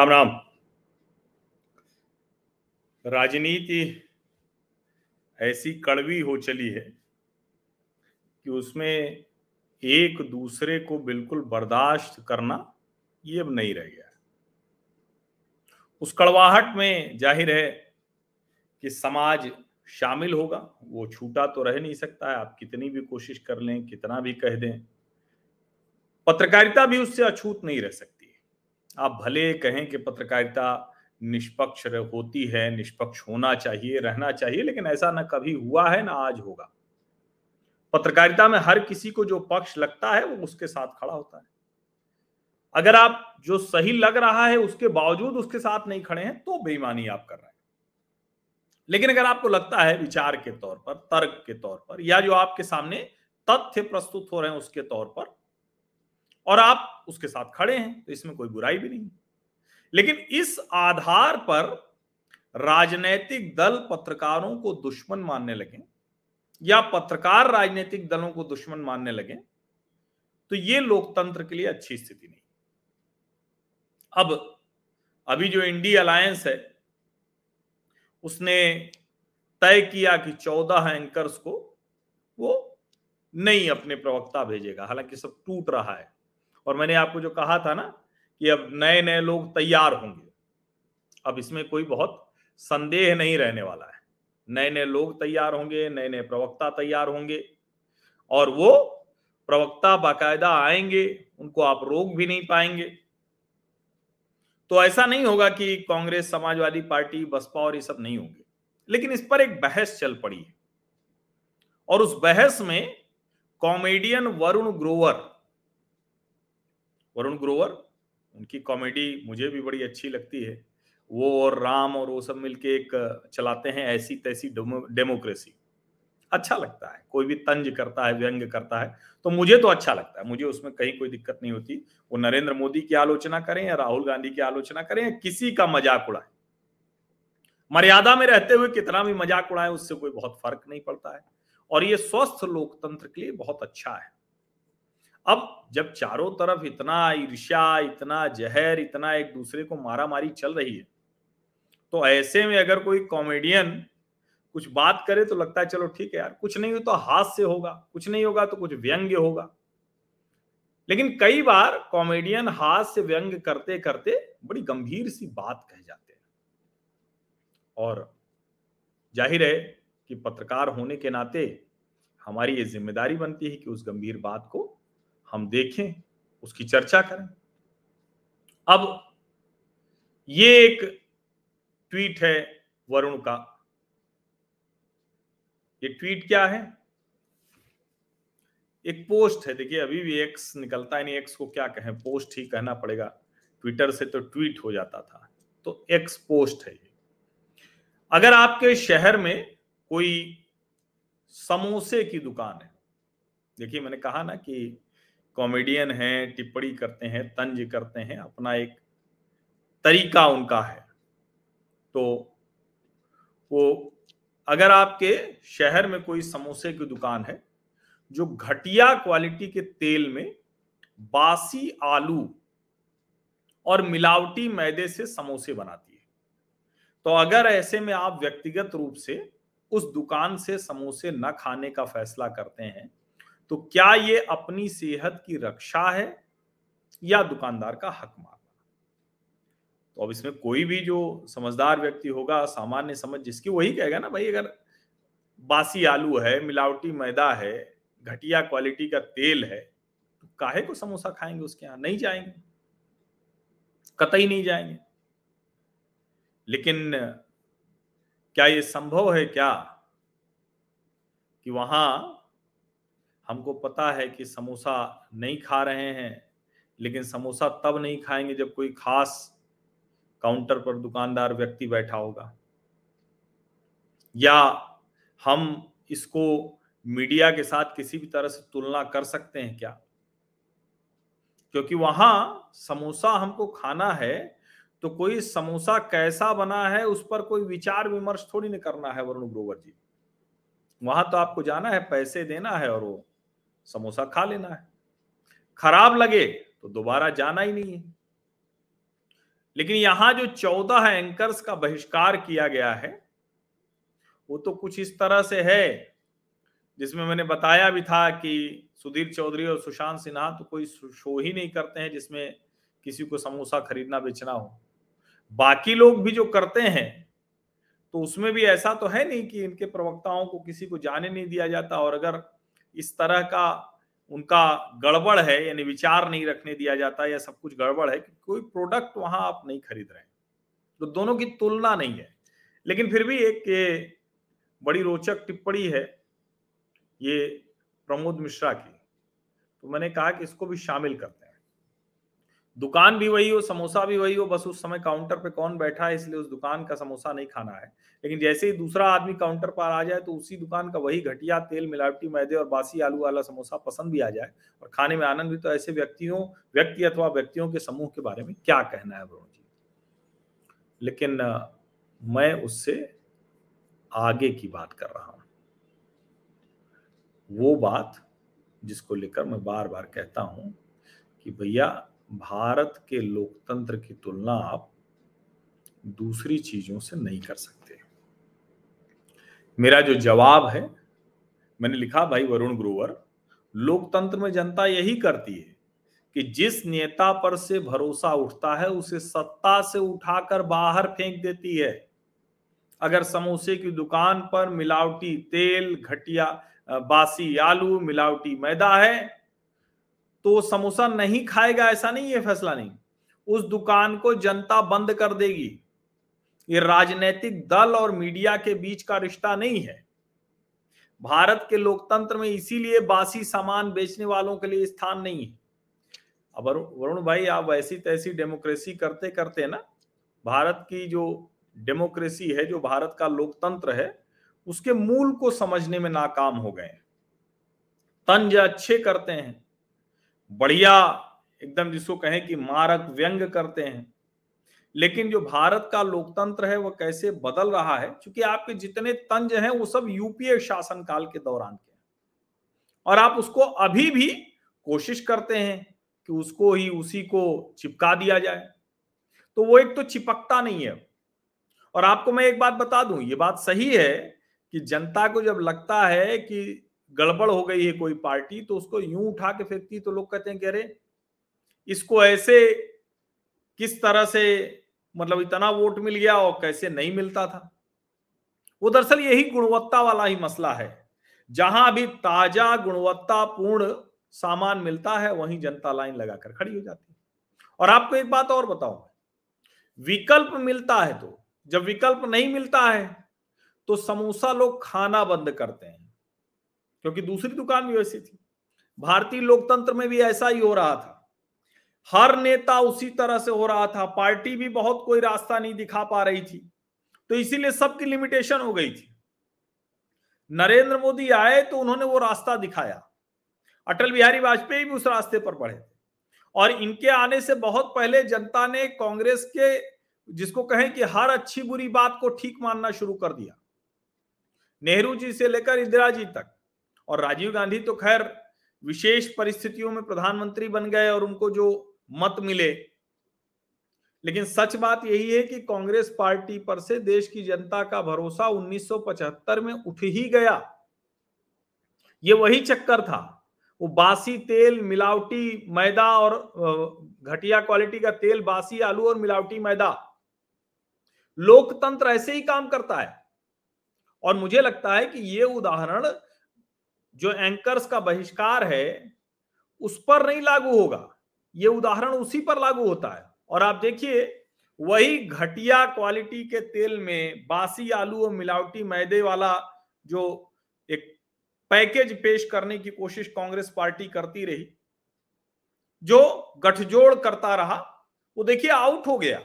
राम राम राजनीति ऐसी कड़वी हो चली है कि उसमें एक दूसरे को बिल्कुल बर्दाश्त करना ये अब नहीं रह गया। उस कड़वाहट में ज़ाहिर है कि समाज शामिल होगा, वो छूटा तो रह नहीं सकता है, आप कितनी भी कोशिश कर लें, कितना भी कह दें, पत्रकारिता भी उससे अछूत नहीं रह सकती। आप भले कहें कि पत्रकारिता निष्पक्ष होती है, निष्पक्ष होना चाहिए, रहना चाहिए, लेकिन ऐसा ना कभी हुआ है, ना आज होगा। पत्रकारिता में हर किसी को जो पक्ष लगता है, वो उसके साथ खड़ा होता है। अगर आप जो सही लग रहा है, उसके बावजूद उसके साथ नहीं खड़े हैं तो बेईमानी आप कर रहे हैं। लेकिन अगर आपको लगता है विचार के तौर पर, तर्क के तौर पर, या जो आपके सामने तथ्य प्रस्तुत हो रहे हैं उसके तौर पर और आप उसके साथ खड़े हैं तो इसमें कोई बुराई भी नहीं। लेकिन इस आधार पर राजनैतिक दल पत्रकारों को दुश्मन मानने लगे या पत्रकार राजनीतिक दलों को दुश्मन मानने लगे तो ये लोकतंत्र के लिए अच्छी स्थिति नहीं। अब, अभी जो इंडी अलायंस है, उसने तय किया कि चौदह एंकर्स को वो नहीं अपने प्रवक्ता भेजेगा, हालाँकि सब टूट रहा है। और मैंने आपको जो कहा था ना कि अब नए नए लोग तैयार होंगे। अब इसमें कोई बहुत संदेह नहीं रहने वाला है। नए नए लोग तैयार होंगे नए नए प्रवक्ता तैयार होंगे और वो प्रवक्ता बाकायदा आएँगे, उनको आप रोक भी नहीं पाएँगे। तो ऐसा नहीं होगा कि कांग्रेस, समाजवादी पार्टी, बसपा और ये सब नहीं होंगे। लेकिन इस पर एक बहस चल पड़ी है। और उस बहस में कॉमेडियन वरुण ग्रोवर वरुण ग्रोवर, उनकी कॉमेडी मुझे भी बड़ी अच्छी लगती है। वो और राम और वो सब मिलके एक, चलाते हैं ऐसी तैसी डेमोक्रेसी। अच्छा लगता है, कोई भी तंज करता है, व्यंग करता है तो मुझे तो अच्छा लगता है। मुझे उसमें कहीं कोई दिक्कत नहीं होती। वो नरेंद्र मोदी की आलोचना करें या राहुल गांधी की आलोचना करें या किसी का मज़ाक उड़ाए। मर्यादा में रहते हुए कितना भी मज़ाक उड़ाए, उससे कोई बहुत फ़र्क नहीं पड़ता है। और ये स्वस्थ लोकतंत्र के लिए बहुत अच्छा है। अब जब चारों तरफ़ इतना ईर्ष्या, इतना जहर, इतना एक दूसरे को मारा मारी चल रही है तो ऐसे में अगर कोई कॉमेडियन कुछ बात करे तो लगता है, चलो ठीक है यार, कुछ नहीं हो तो हाथ से होगा, कुछ नहीं होगा तो कुछ व्यंग्य होगा। लेकिन कई बार कॉमेडियन हाथ से व्यंग करते करते बड़ी गंभीर सी बात कह जाते हैं। और ज़ाहिर है कि पत्रकार होने के नाते हमारी ये ज़िम्मेदारी बनती है कि उस गंभीर बात को हम देखें, उसकी चर्चा करें। अब ये एक ट्वीट है वरुण का। ये ट्वीट क्या है? एक पोस्ट है, देखिए, अभी भी एक्स निकलता है नहीं एक्स को क्या कहें, पोस्ट ही कहना पड़ेगा। ट्विटर से तो ट्वीट हो जाता था तो एक्स पोस्ट है ये। अगर आपके शहर में कोई समोसे की दुकान है, देखिए, मैंने कहा ना कि कॉमेडियन हैं, टिप्पणी करते हैं, तंज करते हैं, अपना एक तरीका उनका है। तो वो, अगर आपके शहर में कोई समोसे की दुकान है, जो घटिया क्वालिटी के तेल में बासी आलू और मिलावटी मैदे से समोसे बनाती है तो अगर ऐसे में आप व्यक्तिगत रूप से उस दुकान से समोसे न खाने का फैसला करते हैं तो क्या ये अपनी सेहत की रक्षा है या दुकानदार का हक मारना तो अब इसमें कोई भी जो समझदार व्यक्ति होगा, सामान्य समझ, जिसकी वही कहेगा ना, भाई, अगर बासी आलू है, मिलावटी मैदा है, घटिया क्वालिटी का तेल है तो काहे को समोसा खाएँगे उसके यहाँ? नहीं जाएँगे। कतई नहीं जाएँगे। लेकिन क्या ये संभव है क्या कि वहाँ हमको पता है कि समोसा नहीं खा रहे हैं, लेकिन समोसा तब नहीं खाएँगे जब कोई खास काउंटर पर दुकानदार व्यक्ति बैठा होगा। या हम इसको मीडिया के साथ किसी भी तरह से तुलना कर सकते हैं क्या? क्योंकि वहाँ समोसा हमको खाना है तो कोई समोसा कैसा बना है उस पर कोई विचार विमर्श थोड़ी नहीं करना है, वरुण ग्रोवर जी। वहाँ तो आपको जाना है, पैसे देना है और वो समोसा खा लेना है। खराब लगे तो दोबारा जाना ही नहीं है। लेकिन यहाँ जो चौदह एंकर्स का बहिष्कार किया गया है, वो तो कुछ इस तरह से है, जिसमें मैंने बताया भी था कि सुधीर चौधरी और सुशांत सिन्हा तो कोई शो ही नहीं करते हैं जिसमें किसी को समोसा खरीदना बेचना हो। बाकी लोग भी जो करते हैं तो उसमें भी ऐसा तो है नहीं कि इनके प्रवक्ताओं को किसी को जाने नहीं दिया जाता और अगर इस तरह का उनका गड़बड़ है, यानी विचार नहीं रखने दिया जाता या सब कुछ गड़बड़ है कि कोई प्रोडक्ट वहाँ आप नहीं खरीद रहे हैं। तो दोनों की तुलना नहीं है। लेकिन फिर भी एक बड़ी रोचक टिप्पणी है ये प्रमोद मिश्रा की। तो मैंने कहा कि इसको भी शामिल करते हैं दुकान भी वही हो, समोसा भी वही हो, बस उस समय काउंटर पे कौन बैठा है, इसलिए उस दुकान का समोसा नहीं खाना है। लेकिन जैसे ही दूसरा आदमी काउंटर पर आ जाए तो उसी दुकान का वही घटिया तेल, मिलावटी मैदे और बासी आलू वाला समोसा पसंद भी आ जाए और खाने में आनंद भी तो ऐसे व्यक्तियों, व्यक्ति अथवा व्यक्तियों के समूह के बारे में क्या कहना है वरुण जी? लेकिन मैं उससे आगे की बात कर रहा हूँ। वो बात जिसको लेकर मैं बार बार कहता हूँ कि भैया भारत के लोकतंत्र की तुलना आप दूसरी चीज़ों से नहीं कर सकते। मेरा जो जवाब है, मैंने लिखा, भाई वरुण ग्रोवर, लोकतंत्र में जनता यही करती है कि जिस नेता पर से भरोसा उठता है, उसे सत्ता से उठाकर बाहर फेंक देती है। अगर समोसे की दुकान पर मिलावटी तेल, घटिया बासी आलू, मिलावटी मैदा है तो वो समोसा नहीं खाएगा, ऐसा नहीं है, फैसला नहीं। उस दुकान को जनता बंद कर देगी। ये राजनीतिक दल और मीडिया के बीच का रिश्ता नहीं है। भारत के लोकतंत्र में इसीलिए बासी सामान बेचने वालों के लिए स्थान नहीं है। अब वरुण भाई, आप ऐसी तैसी डेमोक्रेसी करते करते ना, भारत की जो डेमोक्रेसी है, जो भारत का लोकतंत्र है, उसके मूल को समझने में नाकाम हो गए तंज अच्छे करते हैं। बढ़िया, एकदम जिसको कहें कि मारक व्यंग करते हैं। लेकिन जो भारत का लोकतंत्र है, वह कैसे बदल रहा है? क्योंकि आपके जितने तंज हैं, वो सब यूपीए शासनकाल के दौरान के और आप उसको अभी भी कोशिश करते हैं कि उसको ही उसी को चिपका दिया जाए। तो वो एक तो चिपकता नहीं है। और आपको मैं एक बात बता दूँ, ये बात सही है कि जनता को जब लगता है कि गड़बड़ हो गई है कोई पार्टी तो उसको यूँ उठा के फेंकती तो लोग कहते हैं कि अरे, इसको ऐसे किस तरह से मतलब इतना वोट मिल गया और कैसे नहीं मिलता था? वो दरअसल यही गुणवत्ता वाला ही मसला है। जहाँ भी ताज़ा गुणवत्तापूर्ण सामान मिलता है, वहीं जनता लाइन लगाकर खड़ी हो जाती है। और आपको एक बात और बताऊँ विकल्प मिलता है तो जब विकल्प नहीं मिलता है तो समोसा लोग खाना बंद करते हैं। क्योंकि दूसरी दुकान भी वैसी थी। भारतीय लोकतंत्र में भी ऐसा ही हो रहा था। हर नेता उसी तरह से हो रहा था। पार्टी भी बहुत कोई रास्ता नहीं दिखा पा रही थी। तो इसीलिए सबकी लिमिटेशन हो गई थी। नरेंद्र मोदी आए तो उन्होंने वो रास्ता दिखाया। अटल बिहारी वाजपेयी भी उस रास्ते पर बढ़े और इनके आने से बहुत पहले जनता ने कांग्रेस के, जिसको कहें कि हर अच्छी बुरी बात को ठीक मानना शुरू कर दिया। नेहरू जी से लेकर इंदिरा जी तक। और राजीव गांधी तो खैर विशेष परिस्थितियों में प्रधानमंत्री बन गए और उनको जो मत मिले। लेकिन सच बात यही है कि कांग्रेस पार्टी पर से देश की जनता का भरोसा 1975 में उठ ही गया। ये वही चक्कर था। वो बासी तेल, मिलावटी मैदा और घटिया क्वालिटी का तेल, बासी आलू और मिलावटी मैदा। लोकतंत्र ऐसे ही काम करता है। और मुझे लगता है कि ये उदाहरण जो एंकर्स का बहिष्कार है, उस पर नहीं लागू होगा। ये उदाहरण उसी पर लागू होता है। और आप देखिए, वही घटिया क्वालिटी के तेल में बासी आलू और मिलावटी मैदे वाला जो एक पैकेज पेश करने की कोशिश कांग्रेस पार्टी करती रही, जो गठजोड़ करता रहा, वो देखिए आउट हो गया।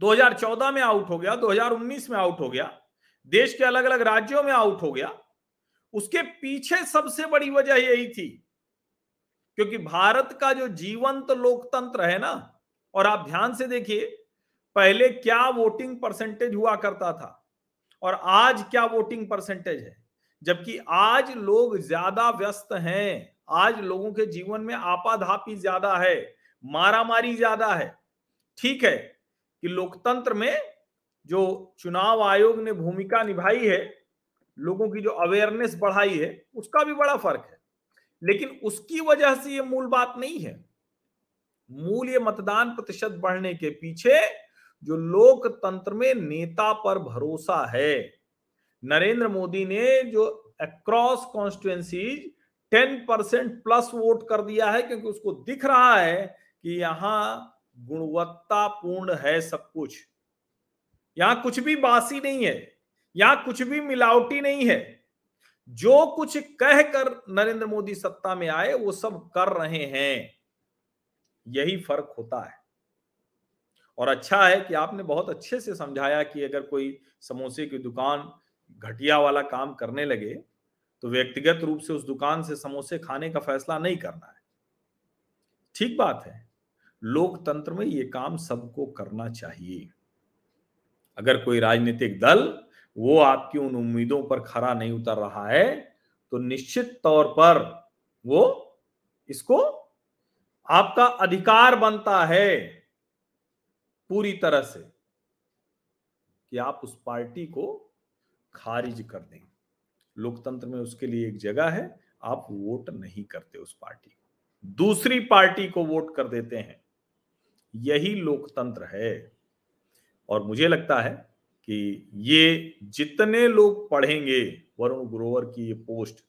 2014 में आउट हो गया 2019 में आउट हो गया, देश के अलग अलग राज्यों में आउट हो गया। उसके पीछे सबसे बड़ी वजह यही थी। क्योंकि भारत का जो जीवंत तो लोकतंत्र है ना, और आप ध्यान से देखिए, पहले क्या वोटिंग परसेंटेज हुआ करता था, और आज क्या वोटिंग परसेंटेज है? जबकि आज लोग ज़्यादा व्यस्त हैं, आज लोगों के जीवन में आपाधापी ज़्यादा है, मारामारी ज़्यादा है। ठीक है कि लोकतंत्र में जो चुनाव आयोग ने भूमिका निभाई है लोगों की जो अवेयरनेस बढ़ाई है, उसका भी बड़ा फ़र्क है। लेकिन उसकी वजह से ये मूल बात नहीं है। मूल ये मतदान प्रतिशत बढ़ने के पीछे जो लोकतंत्र में नेता पर भरोसा है, नरेंद्र मोदी ने जो across constituencies ten percent plus vote कर दिया है, क्योंकि उसको दिख रहा है कि यहाँ गुणवत्तापूर्ण है सब कुछ। यहाँ कुछ भी बासी नहीं है। यहाँ कुछ भी मिलावटी नहीं है। जो कुछ कहकर नरेंद्र मोदी सत्ता में आए, वो सब कर रहे हैं। यही फ़र्क होता है। और अच्छा है कि आपने बहुत अच्छे से समझाया कि अगर कोई समोसे की दुकान घटिया वाला काम करने लगे तो व्यक्तिगत रूप से उस दुकान से समोसे खाने का फैसला नहीं करना है। ठीक बात है। लोकतंत्र में ये काम सबको करना चाहिए। अगर कोई राजनीतिक दल वो आपकी उन उम्मीदों पर खरा नहीं उतर रहा है तो निश्चित तौर पर वो इसको आपका अधिकार बनता है पूरी तरह से कि आप उस पार्टी को खारिज कर दें। लोकतंत्र में उसके लिए एक जगह है, आप वोट नहीं करते उस पार्टी को। दूसरी पार्टी को वोट कर देते हैं। यही लोकतंत्र है। और मुझे लगता है कि ये जितने लोग पढ़ेंगे वरुण ग्रोवर की ये पोस्ट,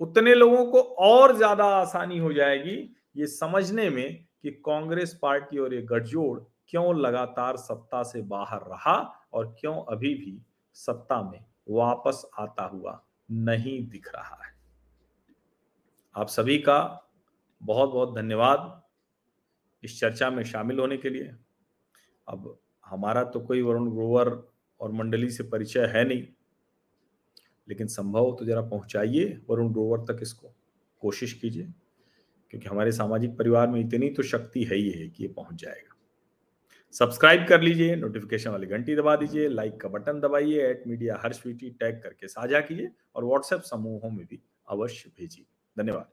उतने लोगों को और ज़्यादा आसानी हो जाएगी ये समझने में कि कांग्रेस पार्टी और ये गठजोड़ क्यों लगातार सत्ता से बाहर रहा और क्यों अभी भी सत्ता में वापस आता हुआ नहीं दिख रहा है। आप सभी का बहुत बहुत धन्यवाद इस चर्चा में शामिल होने के लिए। अब हमारा तो कोई वरुण ग्रोवर और मंडली से परिचय है नहीं। लेकिन संभव तो जरा पहुंचाइए वरुण ग्रोवर तक इसको। कोशिश कीजिए, क्योंकि हमारे सामाजिक परिवार में इतनी तो शक्ति है ही है कि ये पहुँच जाएगा। सब्सक्राइब कर लीजिए नोटिफिकेशन वाली घंटी दबा दीजिए लाइक का बटन दबाइए एट मीडिया हर स्वीटी टैग करके साझा कीजिए और व्हाट्सएप समूहों में भी अवश्य भेजिए। धन्यवाद।